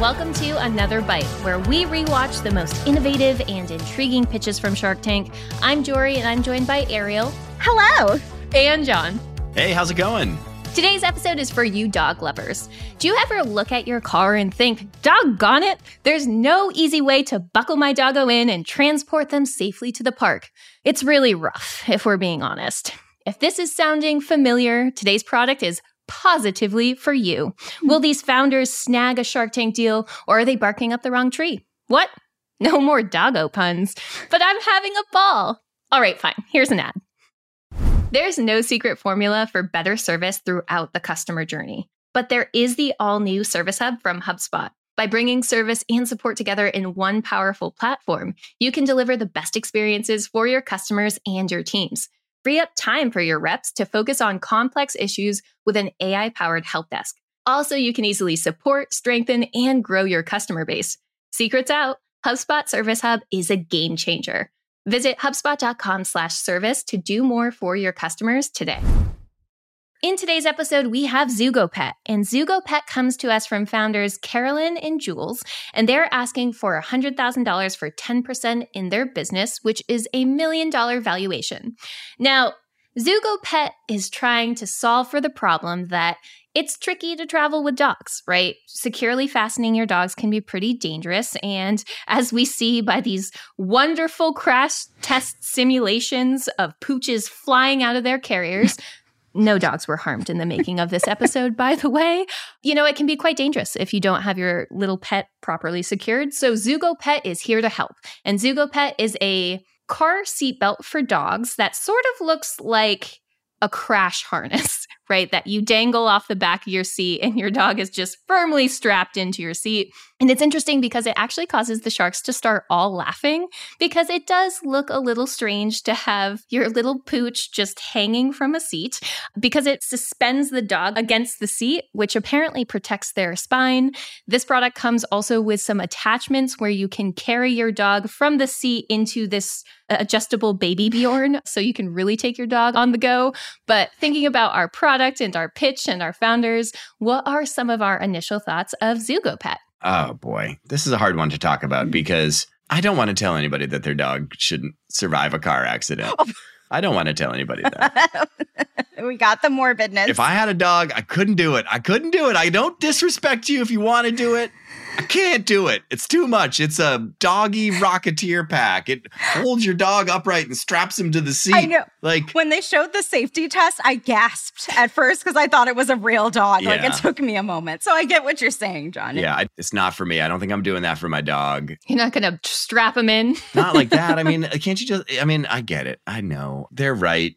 welcome to Another Bite, where we rewatch the most innovative and intriguing pitches from Shark Tank. I'm Jorie, and I'm joined by Ariel. Hello. And Jon. Hey, how's it going? Today's episode is for you dog lovers. Do you ever look at your car and think, doggone it, there's no easy way to buckle my doggo in and transport them safely to the park? It's really rough, if we're being honest. If this is sounding familiar, today's product is positively for you. Will these founders snag a Shark Tank deal or are they barking up the wrong tree? What? No more doggo puns, but I'm having a ball. All right, fine. Here's an ad. There's no secret formula for better service throughout the customer journey, but there is the all new Service Hub from HubSpot. By bringing service and support together in one powerful platform, you can deliver the best experiences for your customers and your teams. Free up time for your reps to focus on complex issues with an AI powered help desk. Also, you can easily support, strengthen, and grow your customer base. Secrets out, HubSpot Service Hub is a game changer. Visit HubSpot.com slash service to do more for your customers today. In today's episode, we have ZugoPet, and ZugoPet comes to us from founders Carolyn and Jules, and they're asking for $100,000 for 10% in their business, which is a million dollar valuation. Now, ZugoPet is trying to solve for the problem that it's tricky to travel with dogs, right? Securely fastening your dogs can be pretty dangerous. And as we see by these wonderful crash test simulations of pooches flying out of their carriers, no dogs were harmed in the making of this episode, by the way. You know, it can be quite dangerous if you don't have your little pet properly secured. So, Zugo Pet is here to help. And Zugo Pet is a car seatbelt for dogs that sort of looks like a crash harness, right? That you dangle off the back of your seat and your dog is just firmly strapped into your seat. And it's interesting because it actually causes the sharks to start all laughing because it does look a little strange to have your little pooch just hanging from a seat because it suspends the dog against the seat, which apparently protects their spine. This product comes also with some attachments where you can carry your dog from the seat into this adjustable baby Bjorn so you can really take your dog on the go. But thinking about our product and our pitch and our founders, what are some of our initial thoughts of ZugoPet? Oh boy, this is a hard one to talk about mm. because I don't want to tell anybody that their dog shouldn't survive a car accident. Oh. I don't want to tell anybody that. we got the morbidness. If I had a dog, I couldn't do it. I couldn't do it. I don't disrespect you if you want to do it. I can't do it. It's too much. It's a doggy rocketeer pack. It holds your dog upright and straps him to the seat. I know. Like when they showed the safety test, I gasped at first because I thought it was a real dog. Yeah. Like it took me a moment. So I get what you're saying, Jon. Yeah, I, it's not for me. I don't think I'm doing that for my dog. You're not going to strap him in. not like that. I mean, can't you just? I mean, I get it. I know they're right.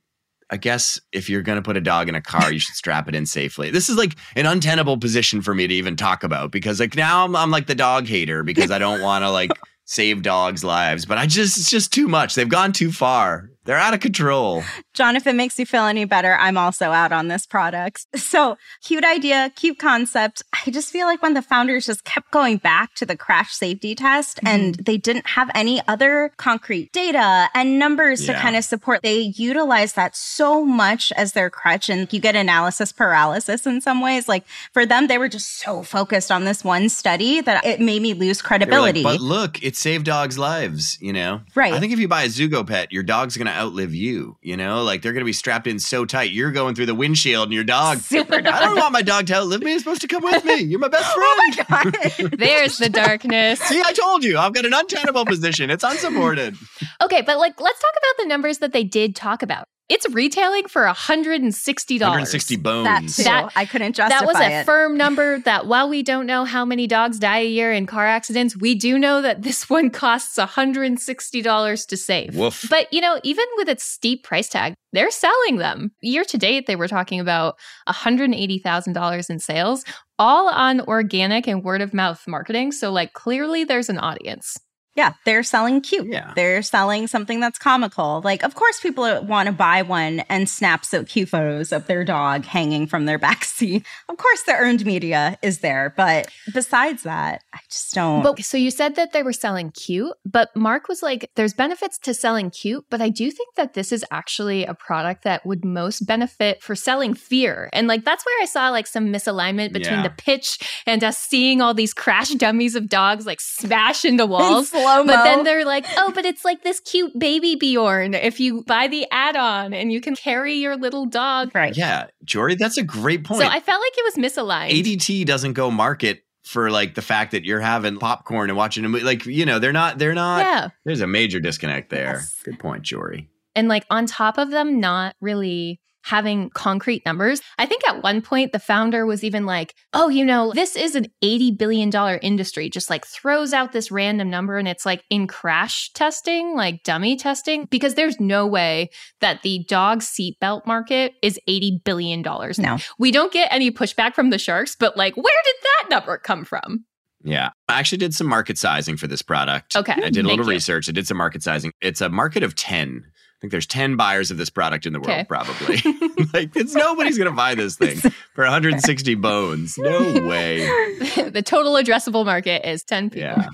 I guess if you're going to put a dog in a car, you should strap it in safely. This is like an untenable position for me to even talk about because like now I'm, I'm like the dog hater because I don't want to like save dogs' lives, but I just it's just too much. They've gone too far. They're out of control. Jon, if it makes you feel any better, I'm also out on this product. So, cute idea, cute concept. I just feel like when the founders just kept going back to the crash safety test mm-hmm. and they didn't have any other concrete data and numbers yeah. to kind of support, they utilize that so much as their crutch. And you get analysis paralysis in some ways. Like for them, they were just so focused on this one study that it made me lose credibility. Like, but look, it saved dogs' lives, you know? Right. I think if you buy a Zugo pet, your dog's going to outlive you. You know, like they're going to be strapped in so tight. You're going through the windshield, and your dog. Super I don't want my dog to outlive me. It's supposed to come with me. You're my best friend. oh my There's the darkness. See, I told you. I've got an untenable position. It's unsupported. Okay, but like, let's talk about the numbers that they did talk about. It's retailing for $160. 160 bones. That, that I couldn't justify That was a it. firm number that while we don't know how many dogs die a year in car accidents, we do know that this one costs $160 to save. Woof. But, you know, even with its steep price tag, they're selling them. Year to date, they were talking about $180,000 in sales, all on organic and word of mouth marketing. So, like, clearly there's an audience. Yeah, they're selling cute. Yeah. They're selling something that's comical. Like, of course, people want to buy one and snap so cute photos of their dog hanging from their back seat. Of course, the earned media is there. But besides that, I just don't. But so you said that they were selling cute, but Mark was like, there's benefits to selling cute, but I do think that this is actually a product that would most benefit for selling fear. And like, that's where I saw like some misalignment between Yeah. the pitch and us seeing all these crash dummies of dogs like smash into walls. slow But then they're like, oh, but it's like this cute baby Bjorn. If you buy the add on and you can carry your little dog. right. Yeah, Jorie, that's a great point. So I felt like it was misaligned. ADT doesn't go market for like the fact that you're having popcorn and watching a movie. Like, you know, they're not, they're not, yeah. there's a major disconnect there. Yes. Good point, Jorie. And like on top of them not really having concrete numbers. I think at one point the founder was even like, "Oh, you know, this is an 80 billion dollar industry." Just like throws out this random number and it's like in crash testing, like dummy testing because there's no way that the dog seatbelt market is 80 billion dollars. No. We don't get any pushback from the sharks, but like where did that number come from? Yeah. I actually did some market sizing for this product. Okay. I did a Thank little you. research. I did some market sizing. It's a market of 10. I think there's 10 buyers of this product in the world, Okay. probably. like, it's nobody's going to buy this thing for 160 bones. No way. the total addressable market is 10 people. Yeah.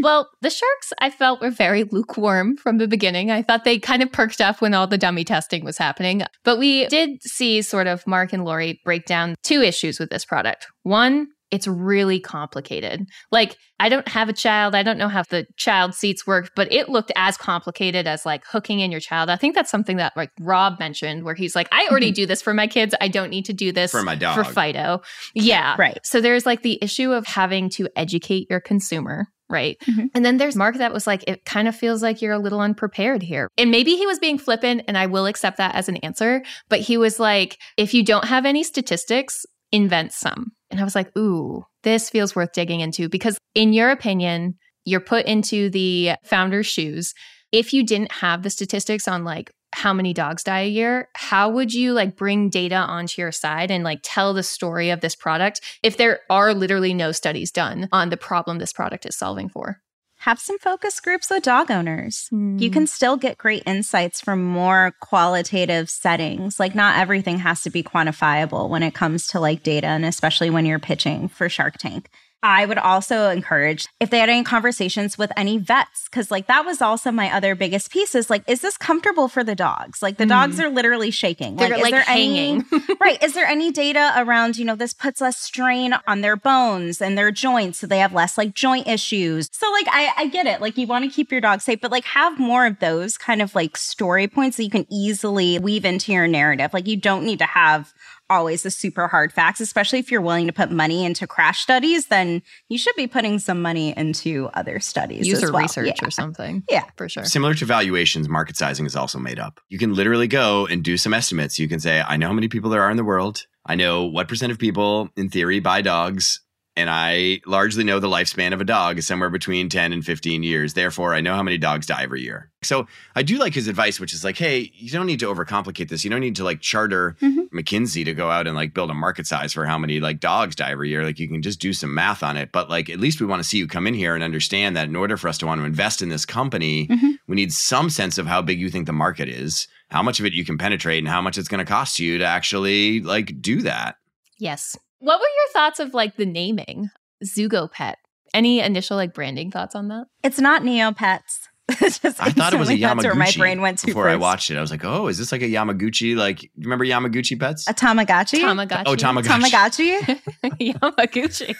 Well, the sharks I felt were very lukewarm from the beginning. I thought they kind of perked up when all the dummy testing was happening. But we did see sort of Mark and Lori break down two issues with this product. One, it's really complicated. Like, I don't have a child. I don't know how the child seats work, but it looked as complicated as like hooking in your child. I think that's something that like Rob mentioned where he's like, I already do this for my kids. I don't need to do this For my dog. for Fido. Yeah. Right. So there's like the issue of having to educate your consumer. Right. Mhm. And then there's Mark that was like, it kind of feels like you're a little unprepared here. And maybe he was being flippant, and I will accept that as an answer. But he was like, if you don't have any statistics, invent some. And I was like, ooh, this feels worth digging into because, in your opinion, you're put into the founder's shoes. If you didn't have the statistics on like how many dogs die a year, how would you like bring data onto your side and like tell the story of this product if there are literally no studies done on the problem this product is solving for? Have some focus groups with dog owners. You Mm. can still get great insights from more qualitative settings. Like, not everything has to be quantifiable when it comes to like data, and especially when you're pitching for Shark Tank. I would also encourage if they had any conversations with any vets, because like that was also my other biggest piece is like, is this comfortable for the dogs? Like the dogs are literally shaking. Mm. They're like there hanging. Any, right. Is there any data around, you know, this puts less strain on their bones and their joints so they have less like joint issues? So, like, I, I get it. Like, you want to keep your dog safe, but like, have more of those kind of like story points that you can easily weave into your narrative. Like, you don't need to have always the super hard facts, especially if you're willing to put money into crash studies, then you should be putting some money into other studies. User as well. research Yeah. or something. Yeah. For sure. Similar to valuations, market sizing is also made up. You can literally go and do some estimates. You can say, I know how many people there are in the world. I know what percent of people, in theory, buy dogs. And I largely know the lifespan of a dog is somewhere between 10 and 15 years. Therefore, I know how many dogs die every year. So I do like his advice, which is like, hey, you don't need to overcomplicate this. You don't need to like charter Mhm. McKinsey to go out and like build a market size for how many like dogs die every year. Like you can just do some math on it. But like at least we want to see you come in here and understand that in order for us to want to invest in this company, Mhm. we need some sense of how big you think the market is, how much of it you can penetrate, and how much it's going to cost you to actually like do that. Yes. What were your thoughts of like the naming Zugo Pet? Any initial like branding thoughts on that? It's not Neopets. It's just I thought it was a instantly That's where my Yamaguchi brain went to before I watched it. I was like, oh, is this like a Yamaguchi? Like, you remember Yamaguchi pets? A Tamagotchi? Tamagotchi. Oh, Tamagotchi. Tamagotchi? Yamaguchi.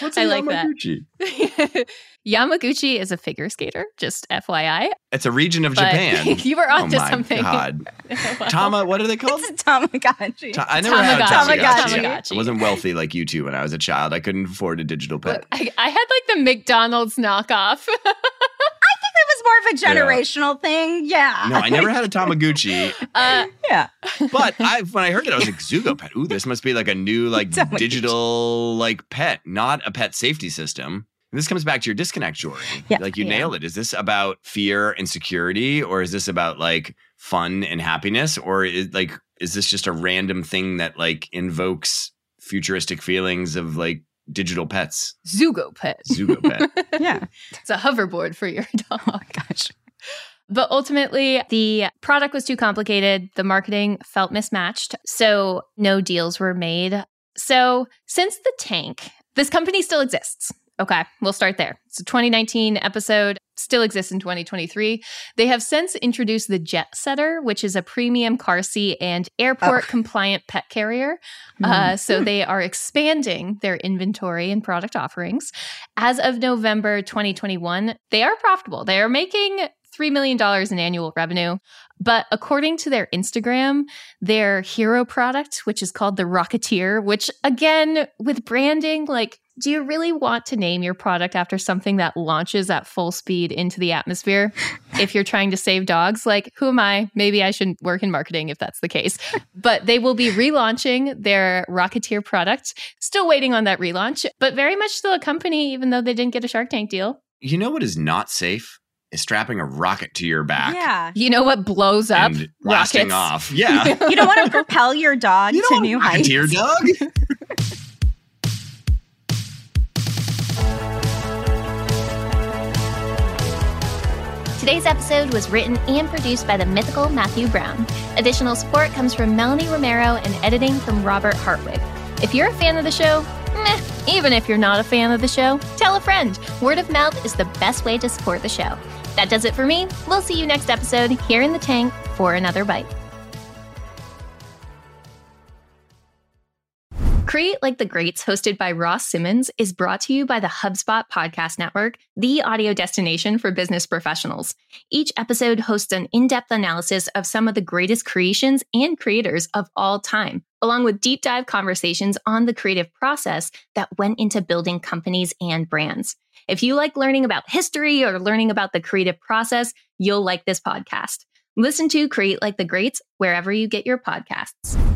What's I like that. Yamaguchi? Yamaguchi is a figure skater, just FYI. It's a region of But Japan. you were oh onto my something. god, Wow. Tama, what are they called? it's a Tamagotchi. Ta- I never had a Tamagotchi. Tamagotchi. Tamagotchi. I wasn't wealthy like you two when I was a child. I couldn't afford a digital pet. I, I had like the McDonald's knockoff. More of a generational thing. Yeah. No, I never had a Tamaguchi. uh, yeah. But I, when I heard it, I was like, Zugo pet. Ooh, this must be like a new, like Tamaguchi. digital, like pet, not a pet safety system. And this comes back to your disconnect, Jorie. Yeah. Like you Yeah. nailed it. Is this about fear and security, or is this about like fun and happiness, or is like is this just a random thing that like invokes futuristic feelings of like digital pets. Zugo Pet. Zugo Pet. yeah. It's a hoverboard for your dog. Gosh. But ultimately, the product was too complicated. The marketing felt mismatched. So no deals were made. So since the tank, this company still exists. Okay, we'll start there. It's a 2019 episode, still exists in 2023. They have since introduced the Jet Setter, which is a premium car seat and airport compliant pet carrier. Uh, so they are expanding their inventory and product offerings. As of November 2021, they are profitable. They are making $3 million in annual revenue. But according to their Instagram, their hero product, which is called the Rocketeer, which again, with branding, like, do you really want to name your product after something that launches at full speed into the atmosphere? if you're trying to save dogs, like, who am I? Maybe I shouldn't work in marketing if that's the case. But they will be relaunching their Rocketeer product. Still waiting on that relaunch, but very much still a company, even though they didn't get a Shark Tank deal. You know what is not safe? Is strapping a rocket to your back. Yeah. You know what blows up? And blasting Rockets. off. Yeah. You don't want to propel your dog you to new want heights. to your dog. Today's episode was written and produced by the mythical Matthew Brown. Additional support comes from Melanie Romero and editing from Robert Hartwig. If you're a fan of the show, meh, even if you're not a fan of the show, tell a friend. Word of mouth is the best way to support the show. That does it for me. We'll see you next episode here in the tank for another bite. Create Like the Greats, hosted by Ross Simmons, is brought to you by the HubSpot Podcast Network, the audio destination for business professionals. Each episode hosts an in depth analysis of some of the greatest creations and creators of all time, along with deep dive conversations on the creative process that went into building companies and brands. If you like learning about history or learning about the creative process, you'll like this podcast. Listen to Create Like the Greats wherever you get your podcasts.